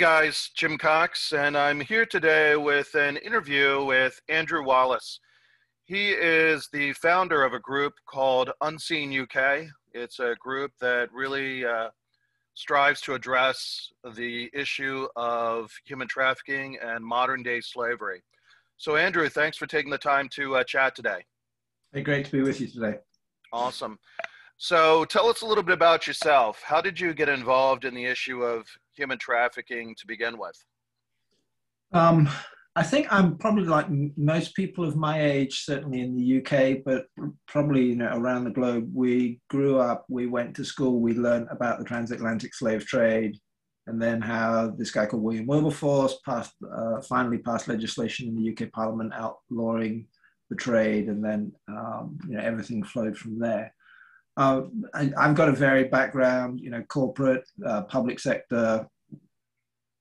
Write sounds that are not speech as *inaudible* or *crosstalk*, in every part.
guys, Jim Cox, and I'm here today with an interview with Andrew Wallis. He is the founder of a group called Unseen UK. It's a group that really uh, strives to address the issue of human trafficking and modern day slavery. So, Andrew, thanks for taking the time to uh, chat today. Hey, great to be with you today. Awesome. So, tell us a little bit about yourself. How did you get involved in the issue of human trafficking to begin with? Um, I think I'm probably like most people of my age, certainly in the UK, but probably you know around the globe. We grew up, we went to school, we learned about the transatlantic slave trade, and then how this guy called William Wilberforce passed, uh, finally passed legislation in the UK Parliament outlawing the trade, and then um, you know everything flowed from there. Uh, I, have got a varied background, you know, corporate, uh, public sector,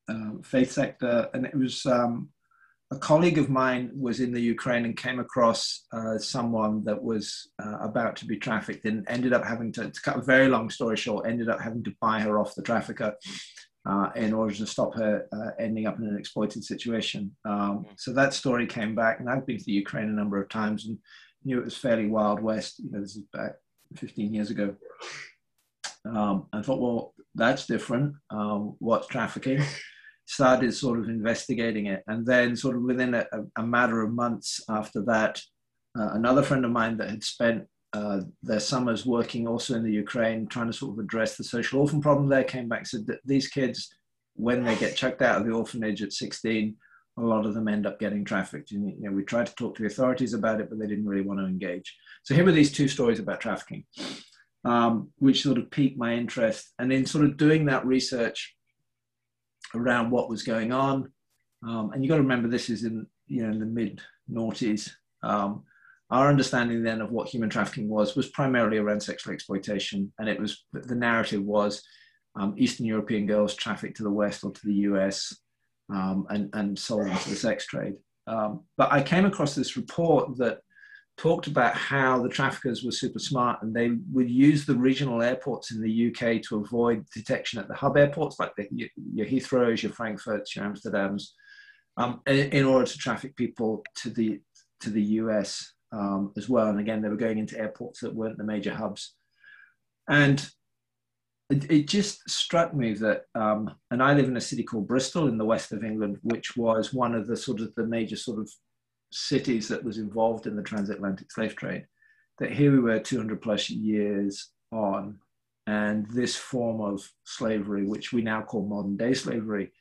uh, faith sector, and it was um, a colleague of mine was in the Ukraine and came across uh, someone that was uh, about to be trafficked and ended up having to, to, cut a very long story short, ended up having to buy her off the trafficker uh, in order to stop her uh, ending up in an exploited situation. Um, mm. so that story came back, and I've been to the Ukraine a number of times and knew it was fairly wild west. You know, this is back 15 years ago. Um, I thought, well, that's different. Um, what's trafficking? started sort of investigating it. And then, sort of within a, a matter of months after that, uh, another friend of mine that had spent uh, their summers working also in the Ukraine, trying to sort of address the social orphan problem there, came back and said that these kids, when they get chucked out of the orphanage at 16, a lot of them end up getting trafficked. And, you know, we tried to talk to the authorities about it, but they didn't really want to engage. So here were these two stories about trafficking, um, which sort of piqued my interest. And in sort of doing that research, around what was going on. Um, and you got to remember this is in you know in the mid noughties. Um, our understanding then of what human trafficking was was primarily around sexual exploitation, and it was the narrative was um, Eastern European girls trafficked to the West or to the US um, and and sold into the sex trade. Um, but I came across this report that talked about how the traffickers were super smart and they would use the regional airports in the UK to avoid detection at the hub airports like the, your Heathrows, your Frankfurts, your Amsterdams, um, in, order to traffic people to the to the US um, as well. And again, they were going into airports that weren't the major hubs. And it, it just struck me that, um, and I live in a city called Bristol in the west of England, which was one of the sort of the major sort of cities that was involved in the transatlantic slave trade, that here we were 200 plus years on, and this form of slavery, which we now call modern day slavery,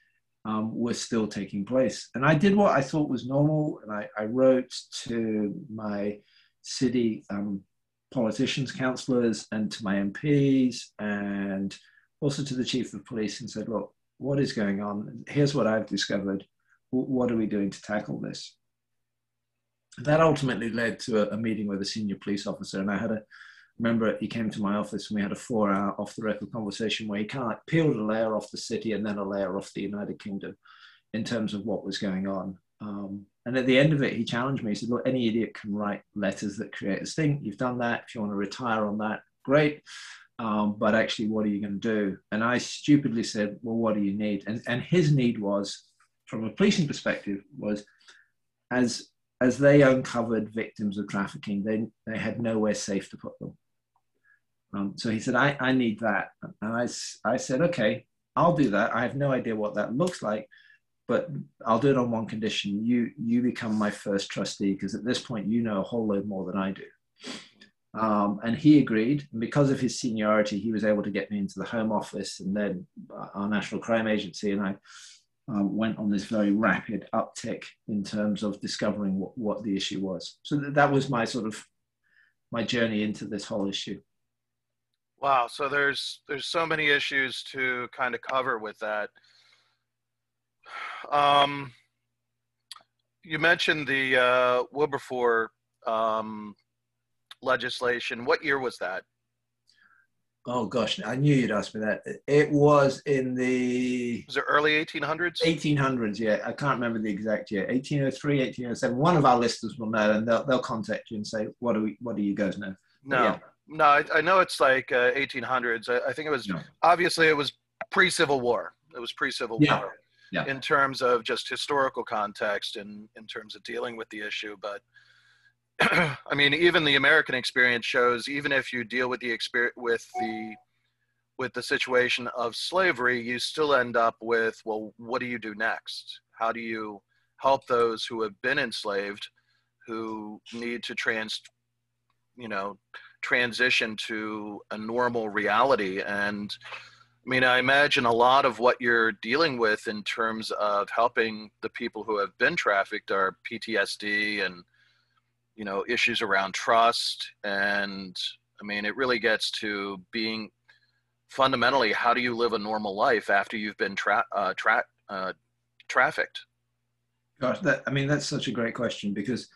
um, was still taking place. And I did what I thought was normal, and I, I wrote to my city um, politicians, councillors, and to my MPs, and also to the chief of police, and said, Look, what is going on? Here's what I've discovered. What are we doing to tackle this? that ultimately led to a, a, meeting with a senior police officer. And I had a remember he came to my office and we had a four hour off the record conversation where he kind of peeled a layer off the city and then a layer off the United Kingdom in terms of what was going on. Um, and at the end of it, he challenged me. He said, Look, any idiot can write letters that create a stink. You've done that. If you want to retire on that, great. Um, but actually, what are you going to do? And I stupidly said, Well, what do you need? And, and his need was, from a policing perspective, was as as they uncovered victims of trafficking, they, they had nowhere safe to put them. Um, so he said, I, I need that. And I, I said, okay, I'll do that. I have no idea what that looks like, but I'll do it on one condition. You, you become my first trustee because at this point, you know a whole load more than I do. Um, and he agreed. And because of his seniority, he was able to get me into the Home Office and then our National Crime Agency. And I um, went on this very rapid uptick in terms of discovering what, what the issue was. So th- that was my sort of my journey into this whole issue. Wow. So there's there's so many issues to kind of cover with that. Um, you mentioned the uh, Wilberforce um, legislation. What year was that? Oh gosh, I knew you'd ask me that. It was in the was it early 1800s? 1800s, yeah. I can't remember the exact year. 1803, 1807. One of our listeners will know, and they'll they'll contact you and say, "What do we? What do you guys know?" No, yeah. no, I, I, know it's like uh, 1800s. I, I, think it was no. obviously it was pre-Civil War. It was pre-Civil yeah. War. Yeah. in terms of just historical context and in terms of dealing with the issue. But *clears throat* I mean, even the American experience shows even if you deal with the experience with the with the situation of slavery, you still end up with well, what do you do next? How do you help those who have been enslaved, who need to trans, you know, transition to a normal reality and I mean, I imagine a lot of what you're dealing with in terms of helping the people who have been trafficked are PTSD and, you know, issues around trust. And I mean, it really gets to being fundamentally how do you live a normal life after you've been tra- uh, tra- uh, trafficked? Gosh, that, I mean, that's such a great question because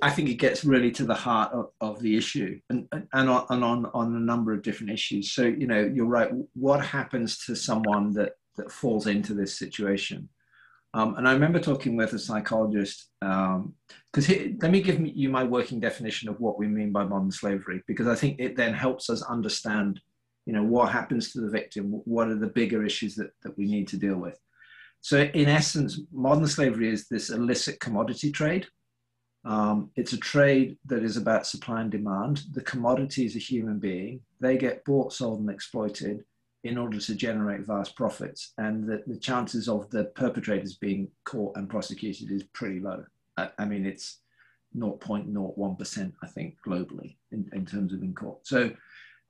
I think it gets really to the heart of, of the issue and, and, on, and on, on a number of different issues. So, you know, you're right. What happens to someone that, that falls into this situation? Um, and I remember talking with a psychologist, because um, let me give you my working definition of what we mean by modern slavery, because I think it then helps us understand, you know, what happens to the victim, what are the bigger issues that, that we need to deal with. So in essence, modern slavery is this illicit commodity trade um, it's a trade that is about supply and demand. The commodity is a human being. They get bought, sold, and exploited in order to generate vast profits. And the, the chances of the perpetrators being caught and prosecuted is pretty low. I, I mean, it's 0.01%, I think, globally in, in terms of in court. So,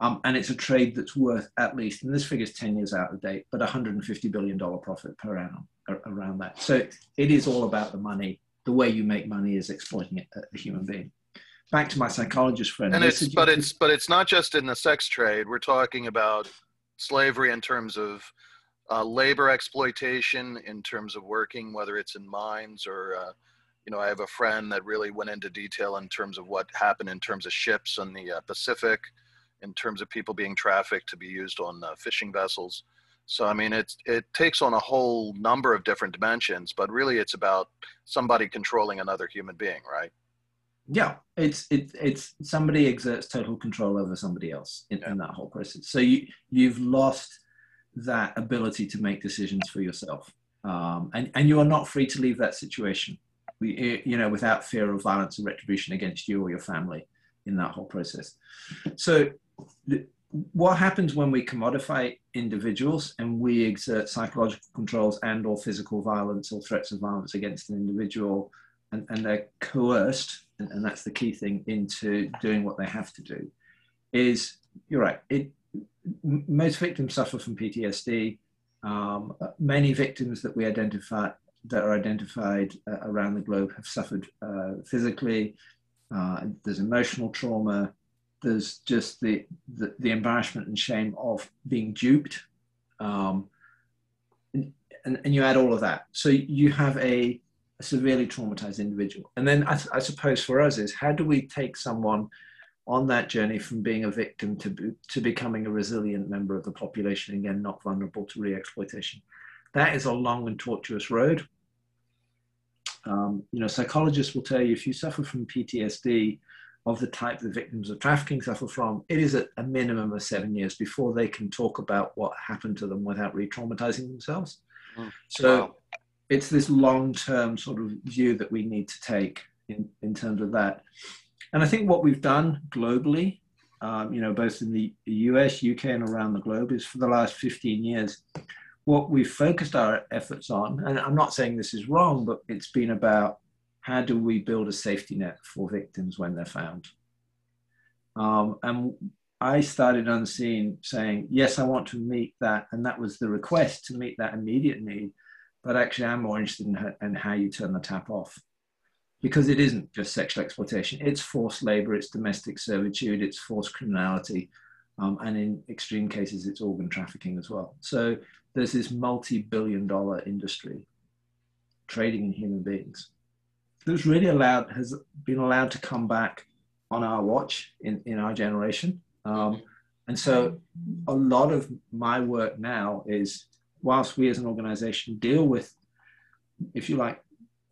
um, and it's a trade that's worth at least, and this figure is 10 years out of date, but $150 billion profit per annum around that. So it is all about the money the way you make money is exploiting a, a human being. Back to my psychologist friend. And it's but it's but it's not just in the sex trade. We're talking about slavery in terms of uh, labor exploitation, in terms of working, whether it's in mines or. Uh, you know, I have a friend that really went into detail in terms of what happened in terms of ships on the uh, Pacific, in terms of people being trafficked to be used on uh, fishing vessels. So I mean, it it takes on a whole number of different dimensions, but really, it's about somebody controlling another human being, right? Yeah, it's it, it's somebody exerts total control over somebody else in, yeah. in that whole process. So you you've lost that ability to make decisions for yourself, um, and and you are not free to leave that situation. We, you know, without fear of violence or retribution against you or your family in that whole process. So what happens when we commodify individuals and we exert psychological controls and or physical violence or threats of violence against an individual and, and they're coerced and, and, that's the key thing into doing what they have to do is you're right it most victims suffer from ptsd um, many victims that we identify that are identified uh, around the globe have suffered uh, physically. Uh, there's emotional trauma there's just the, the, the embarrassment and shame of being duped. Um, and, and, you add all of that. So you have a, a severely traumatized individual. And then I, I, suppose for us is how do we take someone on that journey from being a victim to, to becoming a resilient member of the population, again, not vulnerable to re-exploitation? That is a long and tortuous road. Um, you know, psychologists will tell you if you suffer from PTSD, of the type the victims of trafficking suffer from, it is at a minimum of seven years before they can talk about what happened to them without re traumatizing themselves. Mm. So wow. it's this long term sort of view that we need to take in, in terms of that. And I think what we've done globally, um, you know, both in the US, UK, and around the globe, is for the last 15 years, what we've focused our efforts on, and I'm not saying this is wrong, but it's been about how do we build a safety net for victims when they're found? Um, and I started unseen saying, yes, I want to meet that. And that was the request to meet that immediate need. But actually, I'm more interested in, how, in how you turn the tap off. Because it isn't just sexual exploitation, it's forced labor, it's domestic servitude, it's forced criminality, um, and in extreme cases, it's organ trafficking as well. So there's this multi billion dollar industry trading in human beings that's really allowed has been allowed to come back on our watch in, in our generation. Um, and so a lot of my work now is whilst we as an organization deal with, if you like,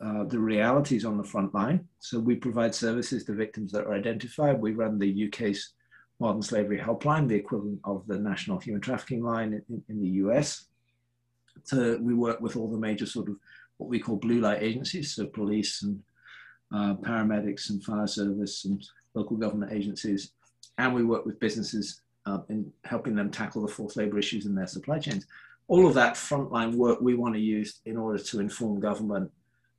uh, the realities on the front line. So we provide services to victims that are identified. We run the UK's modern slavery helpline, the equivalent of the national human trafficking line in, in the US. to, we work with all the major sort of what we call blue light agencies, so police and uh, paramedics and fire service and local government agencies. And we work with businesses uh, in helping them tackle the forced labor issues in their supply chains. All of that frontline work we want to use in order to inform government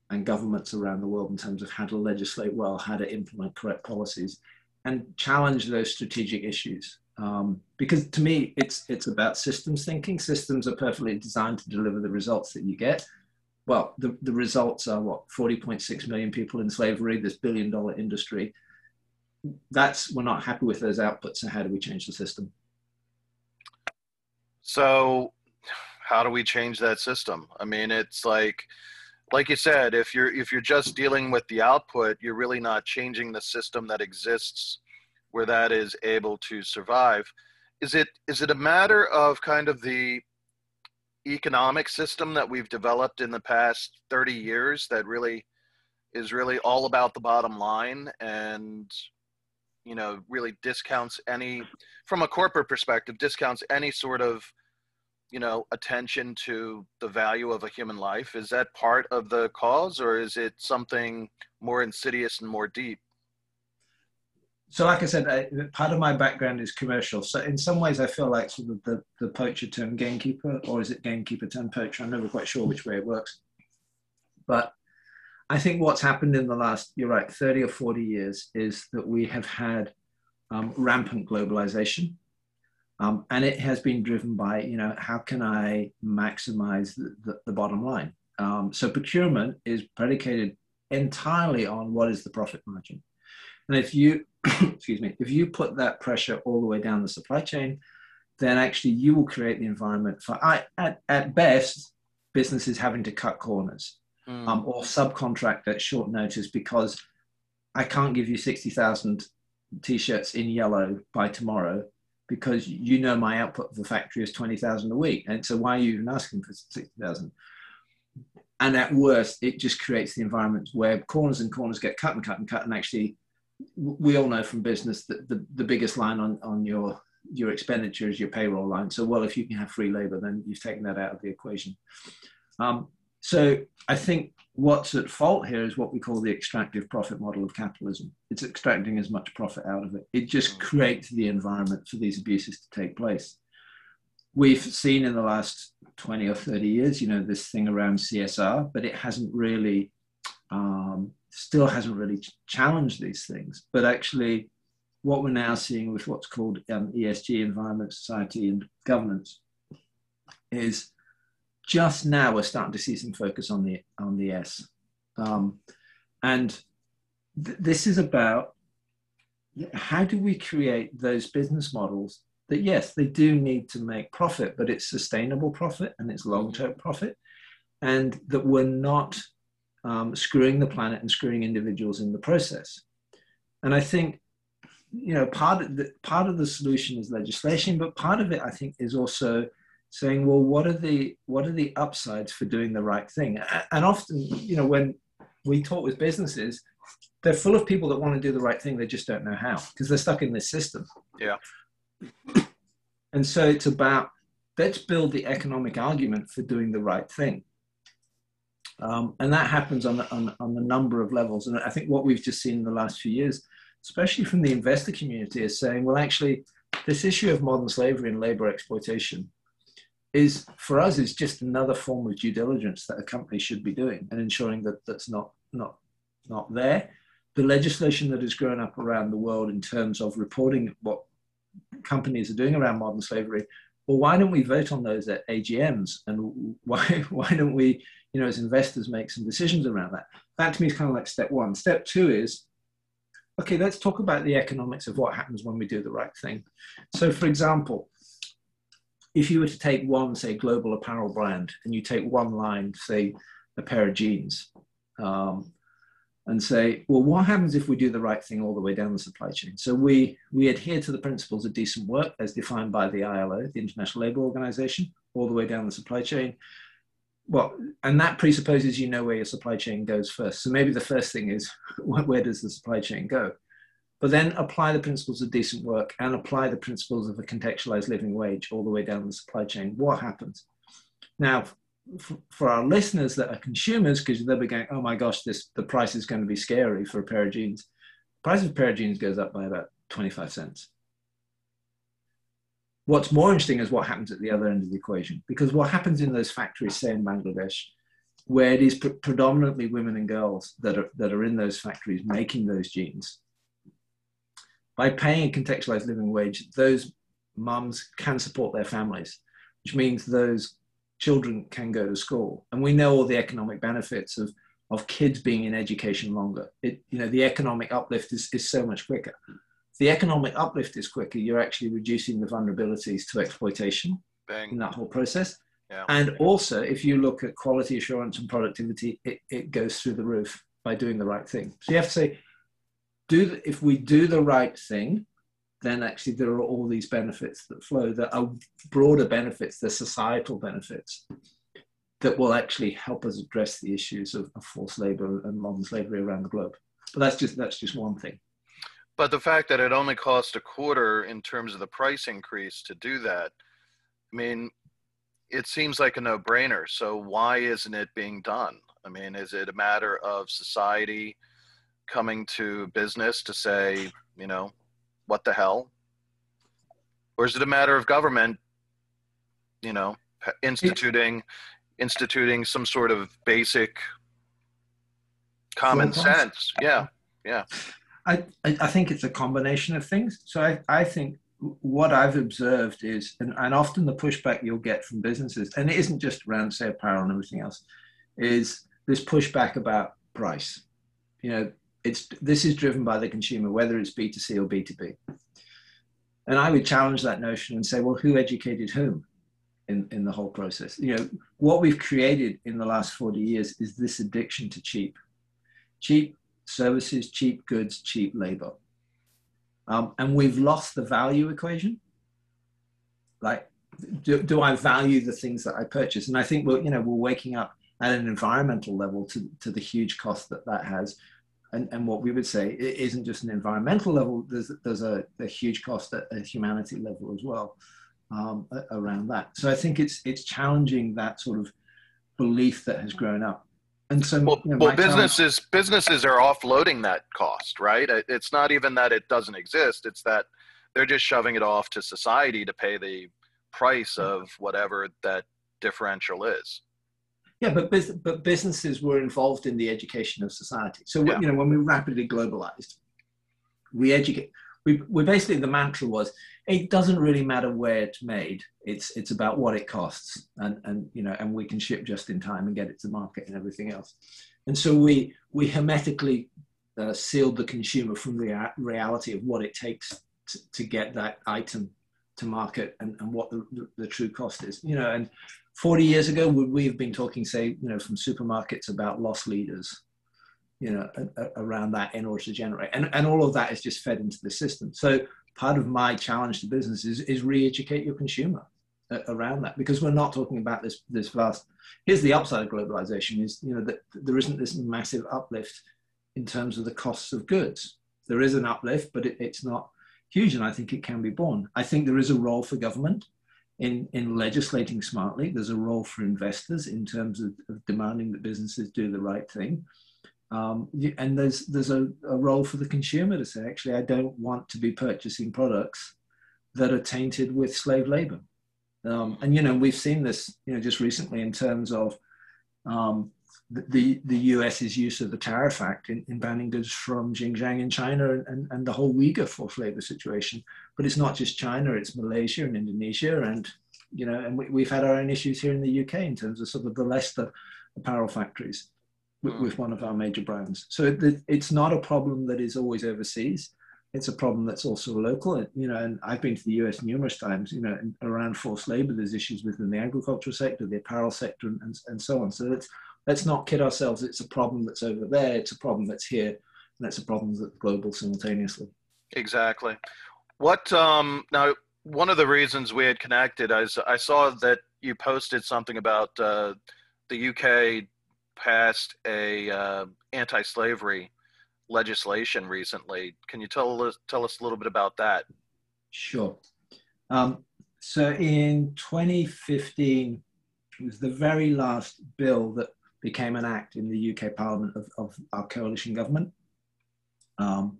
and governments around the world in terms of how to legislate well, how to implement correct policies, and challenge those strategic issues. Um, because to me, it's it's about systems thinking. Systems are perfectly designed to deliver the results that you get. Well, the, the results are what 40.6 million people in slavery, this billion dollar industry. That's we're not happy with those outputs. So how do we change the system? So, how do we change that system? I mean, it's like like you said, if you're if you're just dealing with the output, you're really not changing the system that exists where that is able to survive. Is it is it a matter of kind of the economic system that we've developed in the past 30 years that really is really all about the bottom line and you know really discounts any from a corporate perspective discounts any sort of you know attention to the value of a human life. Is that part of the cause or is it something more insidious and more deep so like i said I, part of my background is commercial so in some ways i feel like sort of the, the poacher turned gamekeeper or is it gamekeeper turned poacher i'm never quite sure which way it works but i think what's happened in the last you're right 30 or 40 years is that we have had um, rampant globalization um, and it has been driven by, you know, how can I maximize the, the, the bottom line? Um, so procurement is predicated entirely on what is the profit margin. And if you, *coughs* excuse me, if you put that pressure all the way down the supply chain, then actually you will create the environment for, I, at, at best, businesses having to cut corners mm. um, or subcontract at short notice because I can't give you 60,000 t-shirts in yellow by tomorrow because you know my output of the factory is 20,000 a week. And so why are you even asking for 60,000? And at worst, it just creates the environment where corners and corners get cut and cut and cut. And actually, we all know from business that the, the biggest line on, on your, your expenditure is your payroll line. So, well, if you can have free labor, then you've taken that out of the equation. Um, so I think what's at fault here is what we call the extractive profit model of capitalism. It's extracting as much profit out of it. It just mm. creates the environment for these abuses to take place. We've seen in the last 20 or 30 years, you know, this thing around CSR, but it hasn't really, um, still hasn't really challenged these things. But actually, what we're now seeing with what's called um, ESG, environment, society, and governance, is just now we're starting to see some focus on the on the S, um, and th- this is about how do we create those business models that yes they do need to make profit, but it's sustainable profit and it's long term profit, and that we're not um, screwing the planet and screwing individuals in the process. And I think you know part of the part of the solution is legislation, but part of it I think is also saying, well, what are the what are the upsides for doing the right thing? And often, you know, when we talk with businesses, they're full of people that want to do the right thing, they just don't know how because they're stuck in this system. Yeah. And so it's about let's build the economic argument for doing the right thing. Um, and that happens on, on, on a number of levels. And I think what we've just seen in the last few years, especially from the investor community, is saying, well, actually, this issue of modern slavery and labor exploitation is for us is just another form of due diligence that a company should be doing and ensuring that that's not not not there. The legislation that has grown up around the world in terms of reporting what companies are doing around modern slavery, well, why don't we vote on those at AGMs? And why *laughs* why don't we, you know, as investors make some decisions around that? That to me is kind of like step one. Step two is okay, let's talk about the economics of what happens when we do the right thing. So, for example, if you were to take one, say, global apparel brand, and you take one line, say, a pair of jeans, um, and say, well, what happens if we do the right thing all the way down the supply chain? So we, we adhere to the principles of decent work as defined by the ILO, the International Labour Organization, all the way down the supply chain. Well, and that presupposes you know where your supply chain goes first. So maybe the first thing is, *laughs* where does the supply chain go? but then apply the principles of decent work and apply the principles of a contextualized living wage all the way down the supply chain. What happens? Now, for, our listeners that are consumers, because they'll be going, oh my gosh, this the price is going to be scary for a pair of jeans. The price of a pair of jeans goes up by about 25 cents. What's more interesting is what happens at the other end of the equation, because what happens in those factories, say in Bangladesh, where it is pre- predominantly women and girls that are, that are in those factories making those jeans, by paying a contextualized living wage, those mums can support their families, which means those children can go to school. And we know all the economic benefits of, of kids being in education longer. It, you know, the economic uplift is, is so much quicker. The economic uplift is quicker, you're actually reducing the vulnerabilities to exploitation Bang. in that whole process. Yeah. And also, if you look at quality assurance and productivity, it, it goes through the roof by doing the right thing. So you have to say, do the, if we do the right thing, then actually there are all these benefits that flow that are broader benefits, the societal benefits that will actually help us address the issues of, of forced labor and modern slavery around the globe. But that's just that's just one thing. But the fact that it only cost a quarter in terms of the price increase to do that, I mean, it seems like a no-brainer. So why isn't it being done? I mean, is it a matter of society coming to business to say, you know, what the hell? Or is it a matter of government, you know, instituting instituting some sort of basic common sense? Yeah, yeah. I, I think it's a combination of things. So I, I think what I've observed is, and, and often the pushback you'll get from businesses, and it isn't just around, say, apparel and everything else, is this pushback about price. You know, it's this is driven by the consumer, whether it's B2C or B2B. And I would challenge that notion and say, well, who educated whom in, in the whole process? You know, what we've created in the last 40 years is this addiction to cheap. Cheap services, cheap goods, cheap labor. Um, and we've lost the value equation. Like, do, do I value the things that I purchase? And I think we're, you know, we're waking up at an environmental level to, to the huge cost that that has and, and what we would say it isn't just an environmental level, there's, there's a, a huge cost at a humanity level as well um, around that. So I think it's, it's challenging that sort of belief that has grown up. And so, well, you know, well businesses challenge- businesses are offloading that cost, right? It's not even that it doesn't exist; it's that they're just shoving it off to society to pay the price of whatever that differential is. Yeah, but but businesses were involved in the education of society. So yeah. you know, when we rapidly globalized, we educate. We, we basically the mantra was it doesn't really matter where it's made. It's it's about what it costs, and and you know, and we can ship just in time and get it to market and everything else. And so we we hermetically uh, sealed the consumer from the reality of what it takes to, to get that item to market and, and what the, the, the, true cost is. You know, and 40 years ago, would we have been talking, say, you know, from supermarkets about loss leaders, you know, a, a, around that in order to generate, and, and all of that is just fed into the system. So part of my challenge to business is, is re-educate your consumer around that because we're not talking about this this vast. Here's the upside of globalization: is you know that there isn't this massive uplift in terms of the costs of goods. There is an uplift, but it, it's not huge, and I think it can be borne. I think there is a role for government in, in legislating smartly. There's a role for investors in terms of, of demanding that businesses do the right thing. Um, and there's, there's a, a role for the consumer to say, actually, I don't want to be purchasing products that are tainted with slave labor. Um, and, you know, we've seen this, you know, just recently in terms of um, the, the US's use of the Tariff Act in, in banning goods from Xinjiang in China and, and the whole Uyghur forced labor situation. But it's not just China, it's Malaysia and Indonesia. And, you know, and we, have had our own issues here in the UK in terms of sort of the Leicester apparel factories with, mm. with one of our major brands. So it, it's not a problem that is always overseas. It's a problem that's also local, you know. And I've been to the US numerous times, you know, around forced labor. There's issues within the agricultural sector, the apparel sector, and, and, and so on. So it's let's not kid ourselves. It's a problem that's over there. It's a problem that's here, and it's a problem that's global simultaneously. Exactly. What um, now? One of the reasons we had connected, is I saw that you posted something about uh, the UK passed a uh, anti-slavery legislation recently. Can you tell us tell us a little bit about that? Sure. Um, so in 2015, It was the very last bill that became an act in the UK Parliament of, of our coalition government. Um,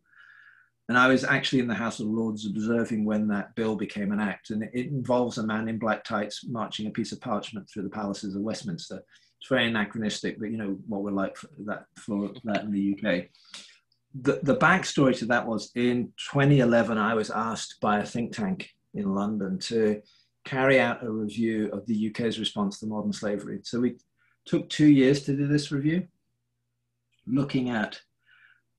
and I was actually in the House of Lords observing when that bill became an act. And it involves a man in black tights marching a piece of parchment through the palaces of Westminster. It's very anachronistic, but you know what we're like for that, for *laughs* that in the UK. The, the backstory to that was in 2011, I was asked by a think tank in London to carry out a review of the UK's response to modern slavery. So we took two years to do this review, looking at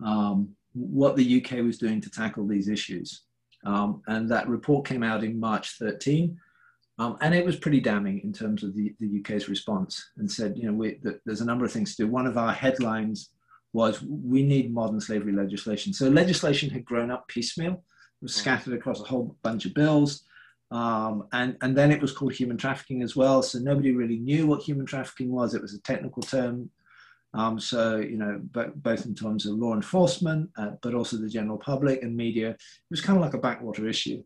um, what the UK was doing to tackle these issues. Um, and that report came out in March 13. Um, and it was pretty damning in terms of the, the UK's response and said, you know, we, there's a number of things to do. One of our headlines was we need modern slavery legislation. So legislation had grown up piecemeal, it was scattered across a whole bunch of bills. Um, and, and then it was called human trafficking as well. So nobody really knew what human trafficking was. It was a technical term. Um, so, you know, both in terms of law enforcement, uh, but also the general public and media, it was kind of like a backwater issue.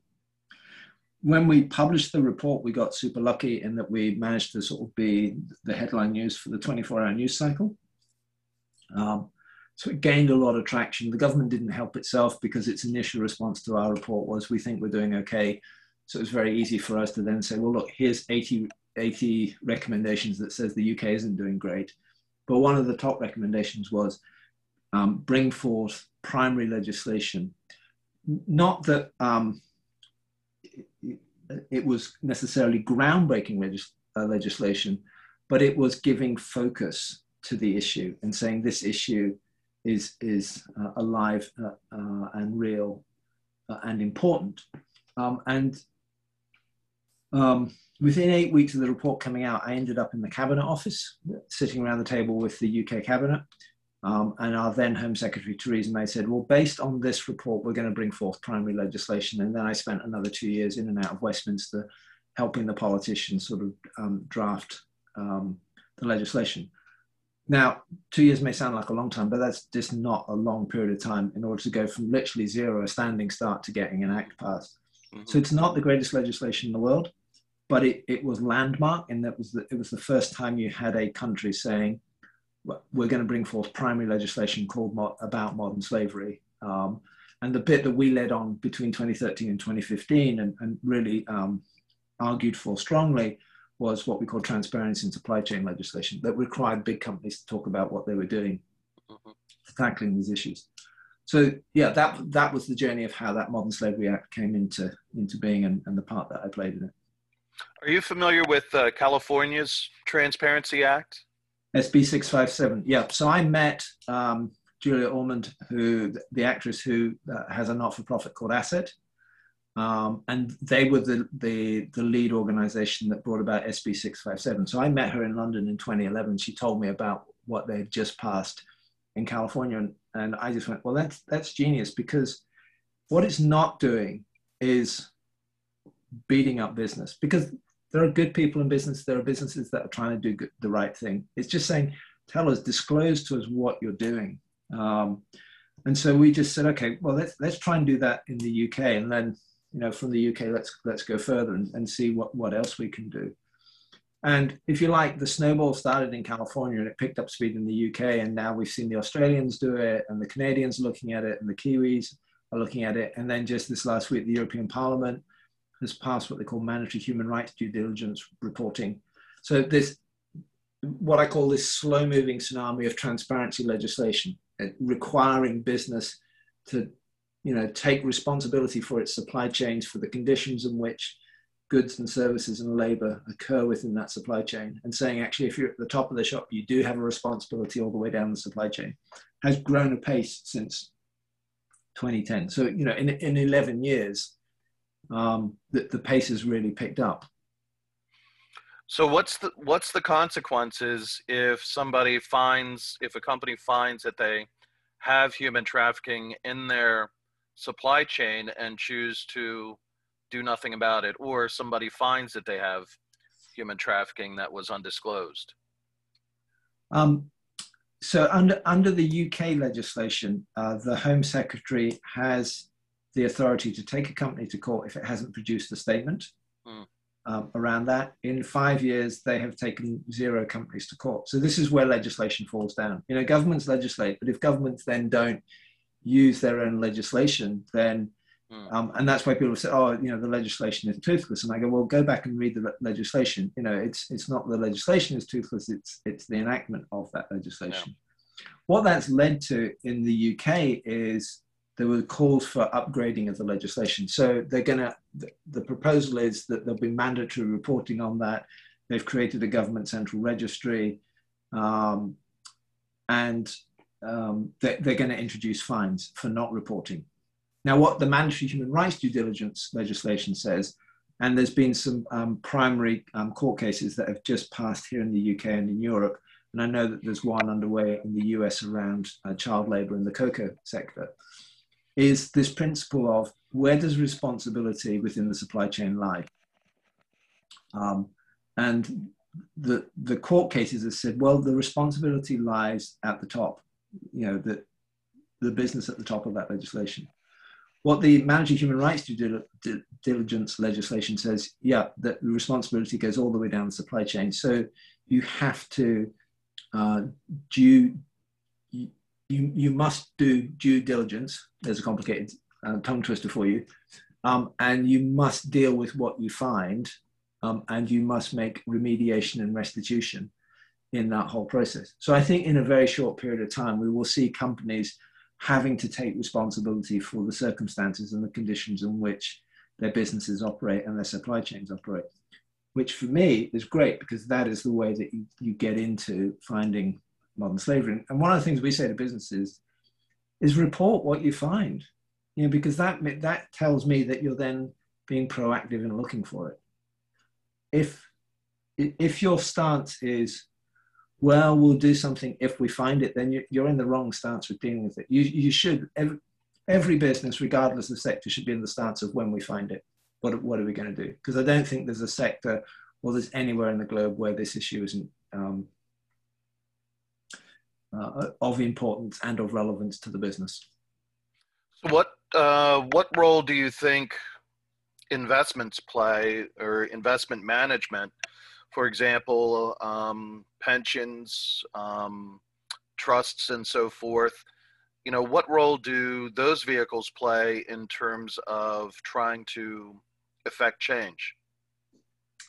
When we published the report, we got super lucky in that we managed to sort of be the headline news for the 24 hour news cycle. Um, so it gained a lot of traction. The government didn't help itself because its initial response to our report was, we think we're doing okay. So it was very easy for us to then say, well, look, here's 80, 80 recommendations that says the UK isn't doing great. But one of the top recommendations was um, bring forth primary legislation. Not that um, it, was necessarily groundbreaking legis uh, legislation, but it was giving focus to the issue and saying this issue is, is uh, alive uh, uh and real uh, and important. Um, and um, within eight weeks of the report coming out, I ended up in the cabinet office, sitting around the table with the UK cabinet. Um, and our then Home Secretary Theresa May said, "Well, based on this report, we're going to bring forth primary legislation." And then I spent another two years in and out of Westminster, helping the politicians sort of um, draft um, the legislation. Now, two years may sound like a long time, but that's just not a long period of time in order to go from literally zero, a standing start, to getting an act passed. Mm-hmm. So it's not the greatest legislation in the world but it, it was landmark and that was the, it was the first time you had a country saying we're going to bring forth primary legislation called mo- about modern slavery um, and the bit that we led on between 2013 and 2015 and, and really um, argued for strongly was what we call transparency in supply chain legislation that required big companies to talk about what they were doing mm-hmm. tackling these issues so yeah that that was the journey of how that modern slavery act came into into being and, and the part that i played in it are you familiar with uh, California's Transparency Act? SB 657. Yeah. So I met um, Julia Ormond, who the actress who uh, has a not-for-profit called Asset, um, and they were the, the the lead organization that brought about SB 657. So I met her in London in 2011. She told me about what they had just passed in California, and, and I just went, well, that's that's genius because what it's not doing is beating up business because there are good people in business. There are businesses that are trying to do good, the right thing. It's just saying, tell us, disclose to us what you're doing. Um, and so we just said, okay, well, let's let's try and do that in the UK, and then you know from the UK, let's let's go further and, and see what what else we can do. And if you like, the snowball started in California and it picked up speed in the UK, and now we've seen the Australians do it, and the Canadians looking at it, and the Kiwis are looking at it, and then just this last week, the European Parliament has passed what they call mandatory human rights due diligence reporting. So this, what I call this slow moving tsunami of transparency legislation, uh, requiring business to, you know, take responsibility for its supply chains, for the conditions in which goods and services and labor occur within that supply chain and saying actually if you're at the top of the shop you do have a responsibility all the way down the supply chain has grown apace since 2010 so you know in, in 11 years um, the, the pace has really picked up. So what's the what's the consequences if somebody finds if a company finds that they have human trafficking in their supply chain and choose to do nothing about it, or somebody finds that they have human trafficking that was undisclosed? Um, so under under the UK legislation, uh, the Home Secretary has the authority to take a company to court if it hasn't produced a statement. Mm. um, around that. In five years, they have taken zero companies to court. So this is where legislation falls down. You know, governments legislate, but if governments then don't use their own legislation, then hmm. um, and that's why people say, "Oh, you know, the legislation is toothless." And I go, "Well, go back and read the legislation. You know, it's it's not the legislation is toothless; it's it's the enactment of that legislation." Yeah. What that's led to in the UK is there were calls for upgrading of the legislation. So they're going to, the, proposal is that there'll be mandatory reporting on that. They've created a government central registry um, and um, they're, they're going to introduce fines for not reporting. Now, what the mandatory human rights due diligence legislation says, and there's been some um, primary um, court cases that have just passed here in the UK and in Europe, and I know that there's one underway in the US around uh, child labor in the cocoa sector is this principle of where does responsibility within the supply chain lie? Um, and the, the court cases have said, well, the responsibility lies at the top, you know, the, the business at the top of that legislation. What the Managing Human Rights Due Diligence legislation says, yeah, that the responsibility goes all the way down the supply chain. So you have to uh, due, you, you must do due diligence. There's a complicated uh, tongue twister for you. Um, and you must deal with what you find um, and you must make remediation and restitution in that whole process. So I think in a very short period of time, we will see companies having to take responsibility for the circumstances and the conditions in which their businesses operate and their supply chains operate, which for me is great because that is the way that you, you get into finding modern slavery. And one of the things we say to businesses is report what you find, you know, because that that tells me that you're then being proactive in looking for it. If if your stance is, well, we'll do something if we find it, then you're in the wrong stance with dealing with it. You you should every, every business, regardless of sector, should be in the stance of when we find it. What what are we going to do? Because I don't think there's a sector or there's anywhere in the globe where this issue isn't um, uh, of importance and of relevance to the business. So what uh, what role do you think investments play or investment management? For example, um, pensions, um, trusts, and so forth. You know, what role do those vehicles play in terms of trying to affect change?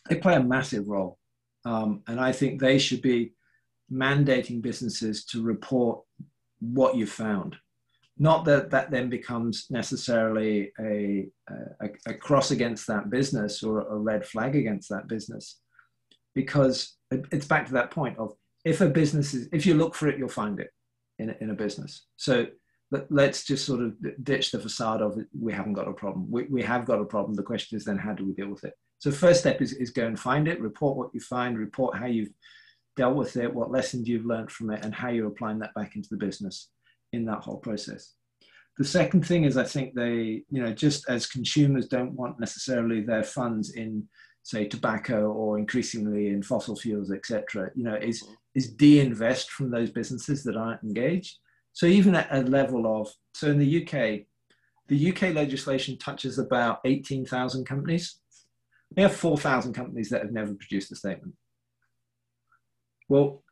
They play a massive role, um, and I think they should be mandating businesses to report what you found. Not that that then becomes necessarily a, a, a cross against that business or a red flag against that business, because it's back to that point of if a business is, if you look for it, you'll find it in a, in a business. So let, us just sort of ditch the facade of we haven't got a problem. We, we have got a problem. The question is then how do we deal with it? So first step is, is go and find it, report what you find, report how you've dealt with it, what lessons you've learned from it, and how you're applying that back into the business in that whole process. The second thing is, I think they, you know, just as consumers don't want necessarily their funds in, say, tobacco or increasingly in fossil fuels, etc., you know, is is de-invest from those businesses that aren't engaged. So even at a level of, so in the UK, the UK legislation touches about 18,000 companies. We have 4,000 companies that have never produced a statement. Well,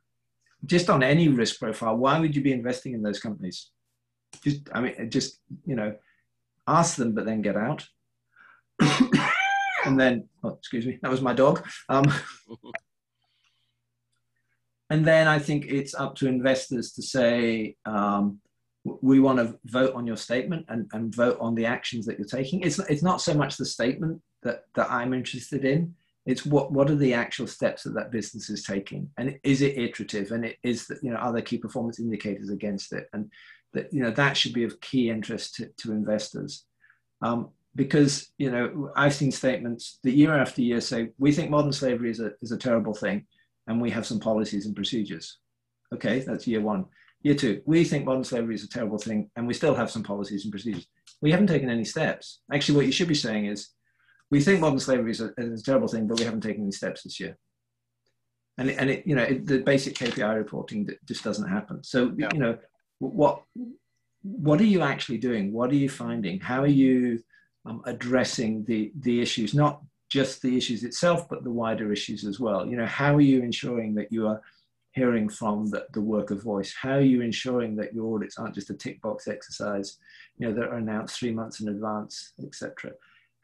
just on any risk profile, why would you be investing in those companies? Just, I mean, just, you know, ask them, but then get out. *coughs* and then, oh, excuse me, that was my dog. Um, *laughs* and then I think it's up to investors to say, um, we want to vote on your statement and, and vote on the actions that you're taking. It's, it's not so much the statement that, that I'm interested in it's what what are the actual steps that that business is taking? And is it iterative? And it is that you know are there key performance indicators against it? And that you know that should be of key interest to, to investors. Um, because you know i've seen statements that year after year say we think modern slavery is a, is a terrible thing and we have some policies and procedures. Okay that's year one. Year two we think modern slavery is a terrible thing and we still have some policies and procedures. We haven't taken any steps. Actually what you should be saying is we think modern slavery is a, is a, terrible thing, but we haven't taken any steps this year. And it, and it, you know, it, the basic KPI reporting that just doesn't happen. So yeah. you know, what what are you actually doing? What are you finding? How are you um, addressing the the issues? Not just the issues itself, but the wider issues as well. You know, how are you ensuring that you are hearing from the, the worker voice? How are you ensuring that your audits aren't just a tick box exercise, you know, that are announced three months in advance, etc.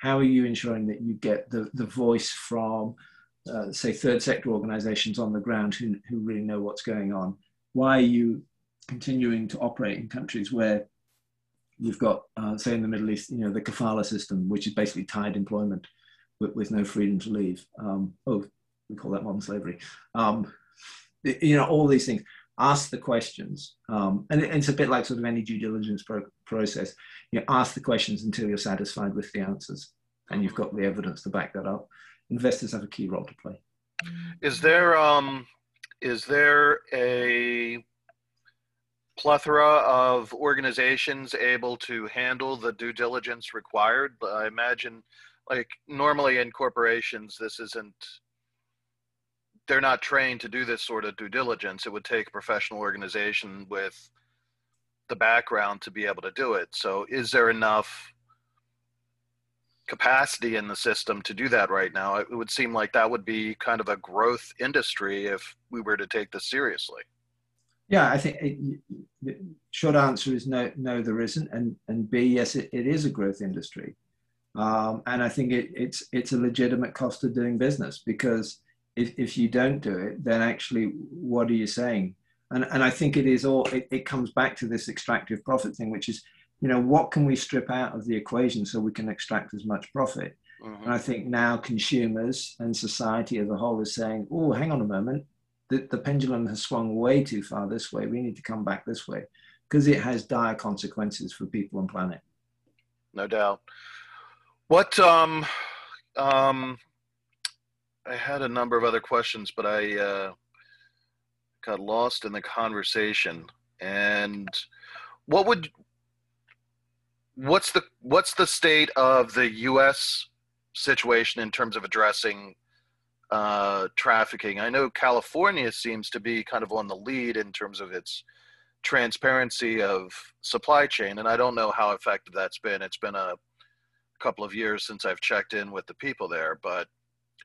How are you ensuring that you get the, the voice from, uh, say, third sector organizations on the ground who, who really know what's going on? Why are you continuing to operate in countries where you've got, uh, say, in the Middle East, you know, the kafala system, which is basically tied employment with, with no freedom to leave. Um, oh, we call that modern slavery. Um, you know, all these things. Ask the questions, um, and it's a bit like sort of any due diligence pro- process. You know, ask the questions until you're satisfied with the answers, and you've got the evidence to back that up. Investors have a key role to play. Is there um, is there a plethora of organizations able to handle the due diligence required? I imagine, like normally in corporations, this isn't. They're not trained to do this sort of due diligence. It would take a professional organization with the background to be able to do it. So, is there enough capacity in the system to do that right now? It would seem like that would be kind of a growth industry if we were to take this seriously. Yeah, I think it, the short answer is no, no, there isn't, and and B, yes, it, it is a growth industry, um, and I think it, it's it's a legitimate cost of doing business because if, if you don't do it, then actually, what are you saying? And and I think it is all it, it comes back to this extractive profit thing, which is, you know, what can we strip out of the equation so we can extract as much profit? Mm-hmm. And I think now consumers and society as a whole is saying, oh, hang on a moment, the, the pendulum has swung way too far this way. We need to come back this way because it has dire consequences for people and planet. No doubt. What um um I had a number of other questions, but I uh, got lost in the conversation. And what would what's the what's the state of the U.S. situation in terms of addressing uh, trafficking. I know California seems to be kind of on the lead in terms of its transparency of supply chain, and I don't know how effective that's been. It's been a couple of years since I've checked in with the people there, but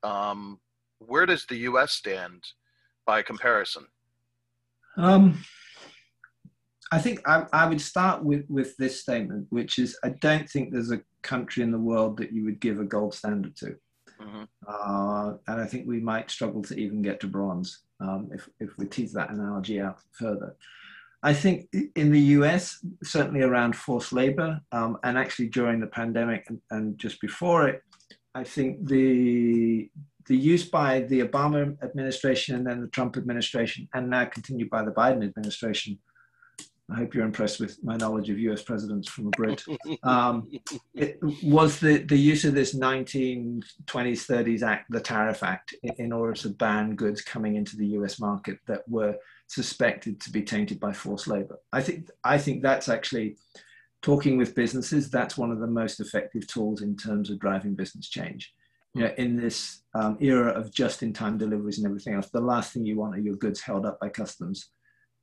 um, where does the U.S. stand by comparison? Um, I think I, I, would start with, with this statement, which is I don't think there's a country in the world that you would give a gold standard to. Mm-hmm. Uh, and I think we might struggle to even get to bronze um, if, if we tease that analogy out further. I think in the US, certainly around forced labor, um, and actually during the pandemic and, and, just before it, I think the the use by the Obama administration and then the Trump administration, and now continued by the Biden administration, I hope you're impressed with my knowledge of US presidents from a Brit. *laughs* Um, it was the, the use of this 1920s, 30s Act, the Tariff Act, in, in, order to ban goods coming into the US market that were suspected to be tainted by forced labor. I think, I think that's actually talking with businesses, that's one of the most effective tools in terms of driving business change. You know, in this um, era of just in time deliveries and everything else, the last thing you want are your goods held up by customs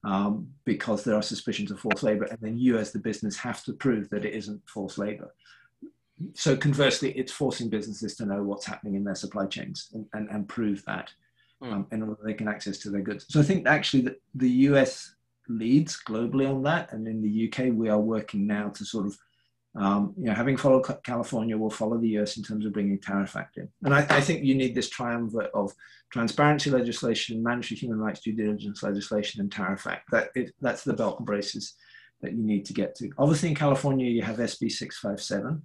um, because there are suspicions of forced labor, and then you as the business have to prove that it isn't forced labor. So conversely, it's forcing businesses to know what's happening in their supply chains and, and, and prove that hmm. um, in order they can access to their goods. So I think actually that the US leads globally on that, and in the UK we are working now to sort of um, you know, having followed California, we'll follow the US in terms of bringing tariff act in. And I, I, think you need this triumvirate of transparency legislation, mandatory human rights due diligence legislation, and tariff act. That it, that's the belt and braces that you need to get to. Obviously, in California, you have SB 657.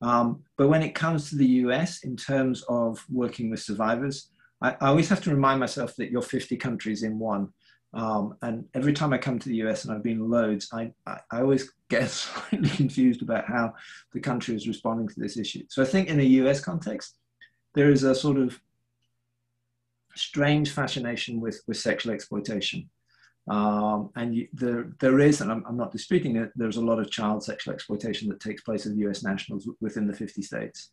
Um, but when it comes to the US, in terms of working with survivors, I, I always have to remind myself that you're 50 countries in one. Um, and every time I come to the US, and I've been loads, I, I, I, always get *laughs* slightly confused about how the country is responding to this issue. So I think in a US context, there is a sort of strange fascination with, with sexual exploitation. Um, and you, there, there is, and I'm, I'm, not disputing it, there's a lot of child sexual exploitation that takes place of US nationals within the 50 states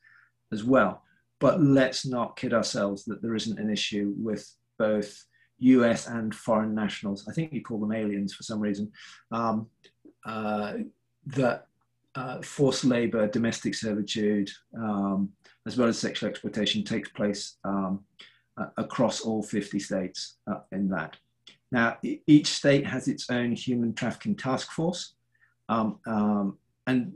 as well. But let's not kid ourselves that there isn't an issue with both US and foreign nationals, I think you call them aliens for some reason, um, uh, that uh, forced labor, domestic servitude, um, as well as sexual exploitation takes place um, uh, across all 50 states uh, in that. Now, each state has its own human trafficking task force, um, um, and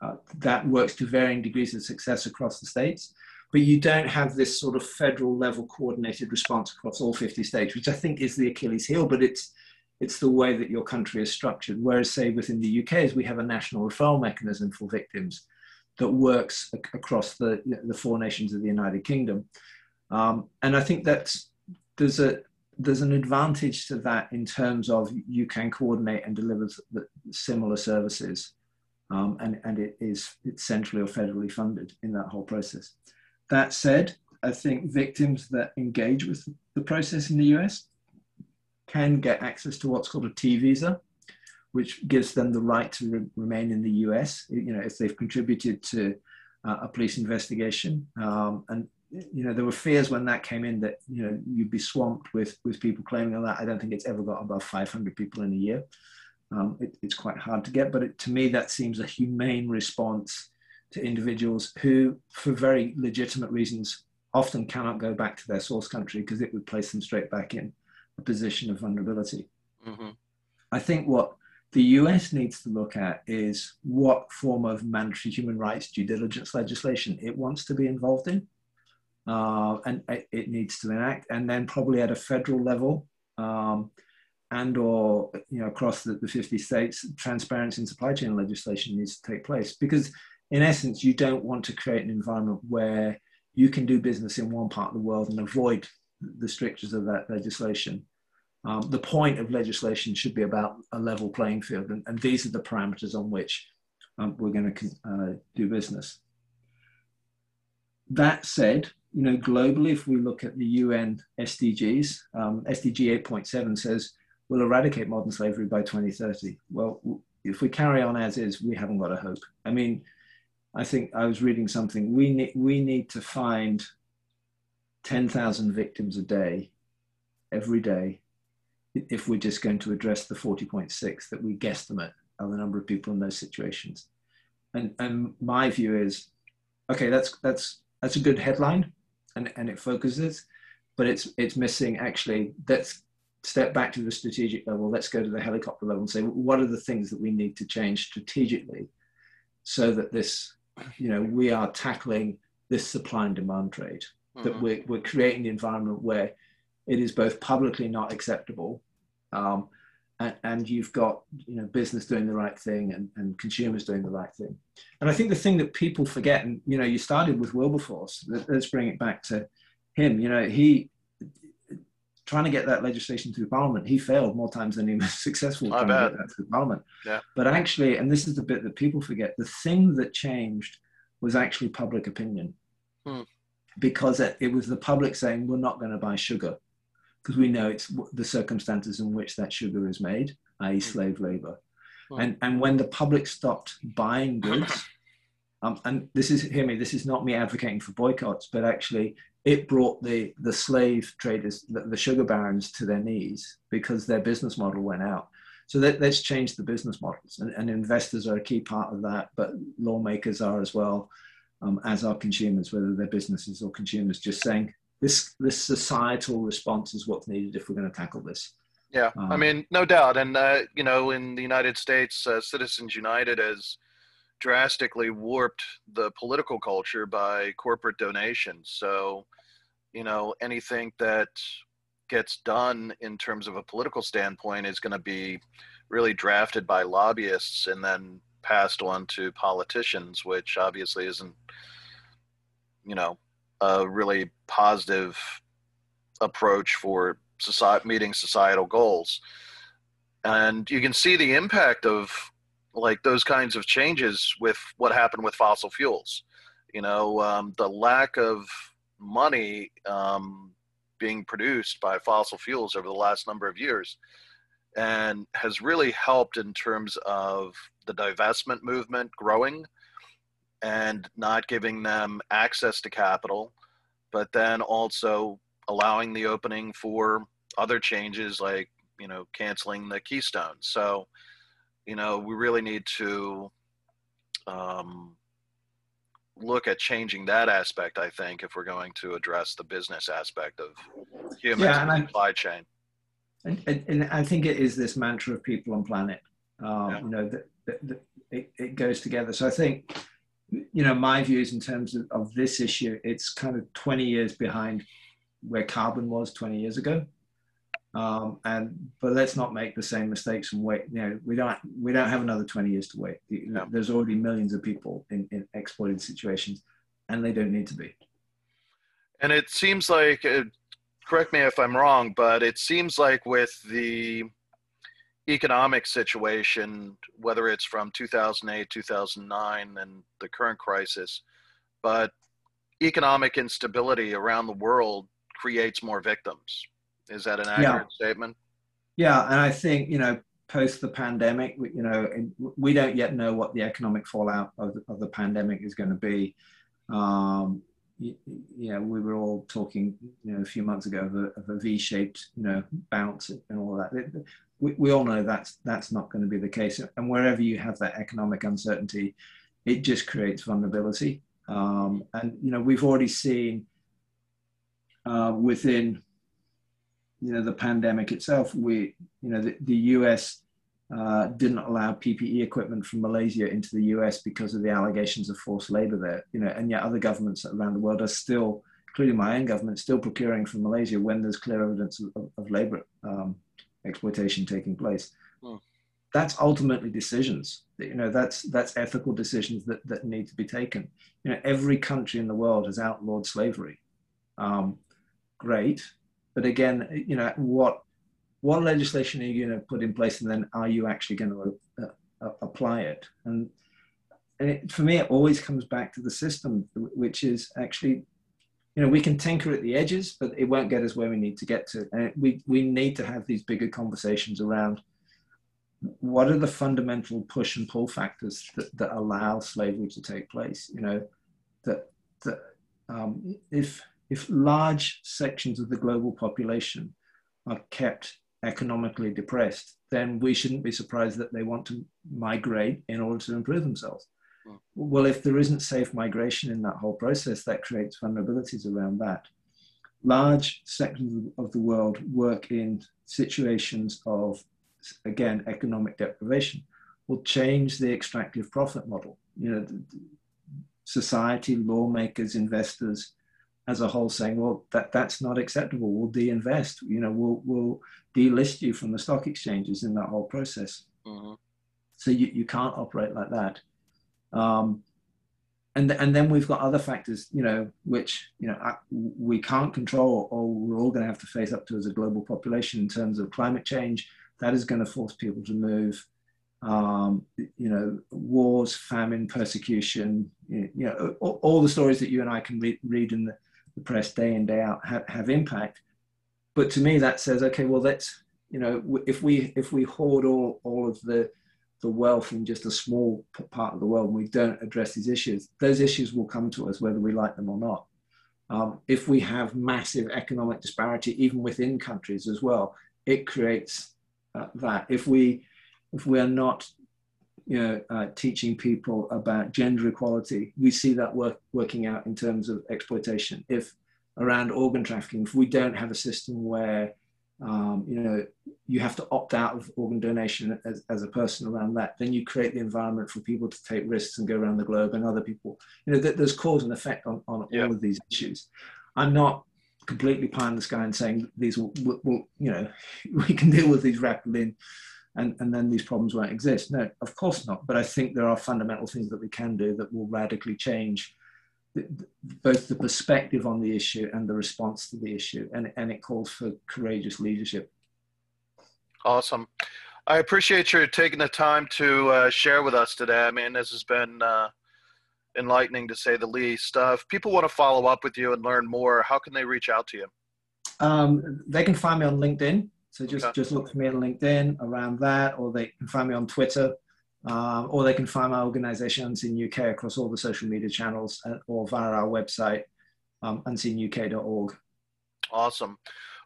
uh, that works to varying degrees of success across the states. But you don't have this sort of federal level coordinated response across all 50 states, which I think is the Achilles heel, but it's, it's the way that your country is structured. Whereas, say, within the UK, is we have a national referral mechanism for victims that works ac- across the, the four nations of the United Kingdom. Um, and I think that there's a there's an advantage to that in terms of you can coordinate and deliver similar services, um, and and it is it's centrally or federally funded in that whole process. That said, I think victims that engage with the process in the US can get access to what's called a T visa, which gives them the right to re- remain in the US. You know, if they've contributed to uh, a police investigation, um, and you know there were fears when that came in that you know you'd be swamped with with people claiming on that. I don't think it's ever got above 500 people in a year. Um, it, it's quite hard to get, but it, to me that seems a humane response to individuals who, for very legitimate reasons, often cannot go back to their source country because it would place them straight back in a position of vulnerability. Mm-hmm. I think what the US needs to look at is what form of mandatory human rights due diligence legislation it wants to be involved in. Uh, and it, needs to enact, and then probably at a federal level, um, and or you know across the, the 50 states, transparency in supply chain legislation needs to take place because, in essence, you don't want to create an environment where you can do business in one part of the world and avoid the strictures of that legislation. Um, the point of legislation should be about a level playing field, and, and these are the parameters on which um, we're going to uh, do business. That said, you know, globally, if we look at the UN SDGs, um, SDG 8.7 says we'll eradicate modern slavery by 2030. Well, if we carry on as is, we haven't got a hope. I mean, I think I was reading something. We need we need to find 10,000 victims a day, every day, if we're just going to address the 40.6 that we guesstimate are the number of people in those situations. And, and my view is, okay, that's, that's, that's a good headline and, and it focuses, but it's, it's missing actually, let's step back to the strategic level. Let's go to the helicopter level and say, what are the things that we need to change strategically so that this, you know, we are tackling this supply and demand trade, mm-hmm. that we're, we're creating the environment where it is both publicly not acceptable um, and, and, you've got you know business doing the right thing and, and consumers doing the right thing and i think the thing that people forget and you know you started with wilberforce let's bring it back to him you know he trying to get that legislation through parliament he failed more times than he was *laughs* successful trying to get that through parliament yeah. but actually and this is the bit that people forget the thing that changed was actually public opinion hmm. because it, it was the public saying we're not going to buy sugar because we know it's the circumstances in which that sugar is made, i.e., mm. slave labor. Mm. And, and when the public stopped buying goods, *clears throat* um, and this is, hear me, this is not me advocating for boycotts, but actually it brought the, the slave traders, the, the sugar barons to their knees because their business model went out. So that, let's change the business models. And, and, investors are a key part of that, but lawmakers are as well, um, as are consumers, whether they're businesses or consumers, just saying, this this societal response is what's needed if we're going to tackle this. Yeah, um, I mean, no doubt, and uh, you know, in the United States, uh, Citizens United has drastically warped the political culture by corporate donations. So, you know, anything that gets done in terms of a political standpoint is going to be really drafted by lobbyists and then passed on to politicians, which obviously isn't, you know, a really positive approach for society, meeting societal goals. And you can see the impact of like those kinds of changes with what happened with fossil fuels. You know, um, the lack of money um, being produced by fossil fuels over the last number of years and has really helped in terms of the divestment movement growing and not giving them access to capital, but then also allowing the opening for other changes like, you know, canceling the Keystone. So, you know, we really need to um, look at changing that aspect. I think if we're going to address the business aspect of human yeah, supply chain. And, and, I think it is this mantra of people on planet. Um, yeah. You know that, that, that it, it, goes together. So I think, you know, my views in terms of, of this issue, it's kind of 20 years behind where carbon was 20 years ago. Um, and but let's not make the same mistakes and wait. You know, we don't we don't have another 20 years to wait. There's already millions of people in, in exploited situations, and they don't need to be. And it seems like, uh, correct me if I'm wrong, but it seems like with the economic situation, whether it's from 2008, 2009, and the current crisis, but economic instability around the world creates more victims is that an accurate yeah. statement? Yeah, and I think you know post the pandemic, you know, we don't yet know what the economic fallout of the, of the pandemic is going to be. Um, you, you, know, we were all talking, you know, a few months ago of a, of a V-shaped, you know, bounce and all that. It, we, we all know that's that's not going to be the case. And wherever you have that economic uncertainty, it just creates vulnerability. Um, and you know, we've already seen uh, within you know the pandemic itself, we you know the, the US uh, didn't allow PPE equipment from Malaysia into the US because of the allegations of forced labor there. You know, and yet other governments around the world are still, including my own government, still procuring from Malaysia when there's clear evidence of, of, of labor um, exploitation taking place. Hmm. That's ultimately decisions. You know, that's that's ethical decisions that that need to be taken. You know, every country in the world has outlawed slavery. Um, great, but again, you know, what what legislation are you going to put in place, and then are you actually going to uh, uh, apply it? And, and it, for me, it always comes back to the system, which is actually, you know, we can tinker at the edges, but it won't get us where we need to get to. And we we need to have these bigger conversations around what are the fundamental push and pull factors that, that allow slavery to take place. You know, that that um, if if large sections of the global population are kept economically depressed, then we shouldn't be surprised that they want to migrate in order to improve themselves. Mm. Well, if there isn't safe migration in that whole process, that creates vulnerabilities around that. Large sections of the world work in situations of, again, economic deprivation, will change the extractive profit model. You know, society, lawmakers, investors, as a whole saying, well, that, that's not acceptable. We'll de-invest. You know, we'll, we'll delist you from the stock exchanges in that whole process. Mm-hmm. So you, you can't operate like that. Um, and, and then we've got other factors, you know, which, you know, we can't control or we're all going to have to face up to as a global population in terms of climate change. That is going to force people to move. Um, you know, wars, famine, persecution, you know, all, all, the stories that you and I can read, read in the, the press day in day out have, have impact. But to me that says okay well that's you know if we if we hoard all all of the the wealth in just a small part of the world and we don't address these issues those issues will come to us whether we like them or not. Um, if we have massive economic disparity even within countries as well it creates uh, that. If we if we are not you know, uh, teaching people about gender equality, we see that work, working out in terms of exploitation. If around organ trafficking, if we don't have a system where um, you know you have to opt out of organ donation as, as a person around that, then you create the environment for people to take risks and go around the globe, and other people, you know, th- there's cause and effect on, on yeah. all of these issues. I'm not completely pie in the sky and saying these will, will, will you know, *laughs* we can deal with these rapidly and, and and then these problems won't exist. No, of course not. But I think there are fundamental things that we can do that will radically change the, both the perspective on the issue and the response to the issue. And, and it calls for courageous leadership. Awesome. I appreciate you taking the time to uh, share with us today. I mean, this has been uh, enlightening to say the least. Uh, if people want to follow up with you and learn more, how can they reach out to you? Um, they can find me on LinkedIn. So just, okay. just look for me on LinkedIn around that, or they can find me on Twitter, um, or they can find my organizations in UK across all the social media channels uh, or via our website, um, unseenuk.org. Awesome.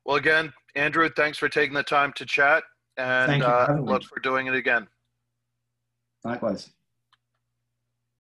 Well, again, Andrew, thanks for taking the time to chat and uh, look for doing it again. Likewise.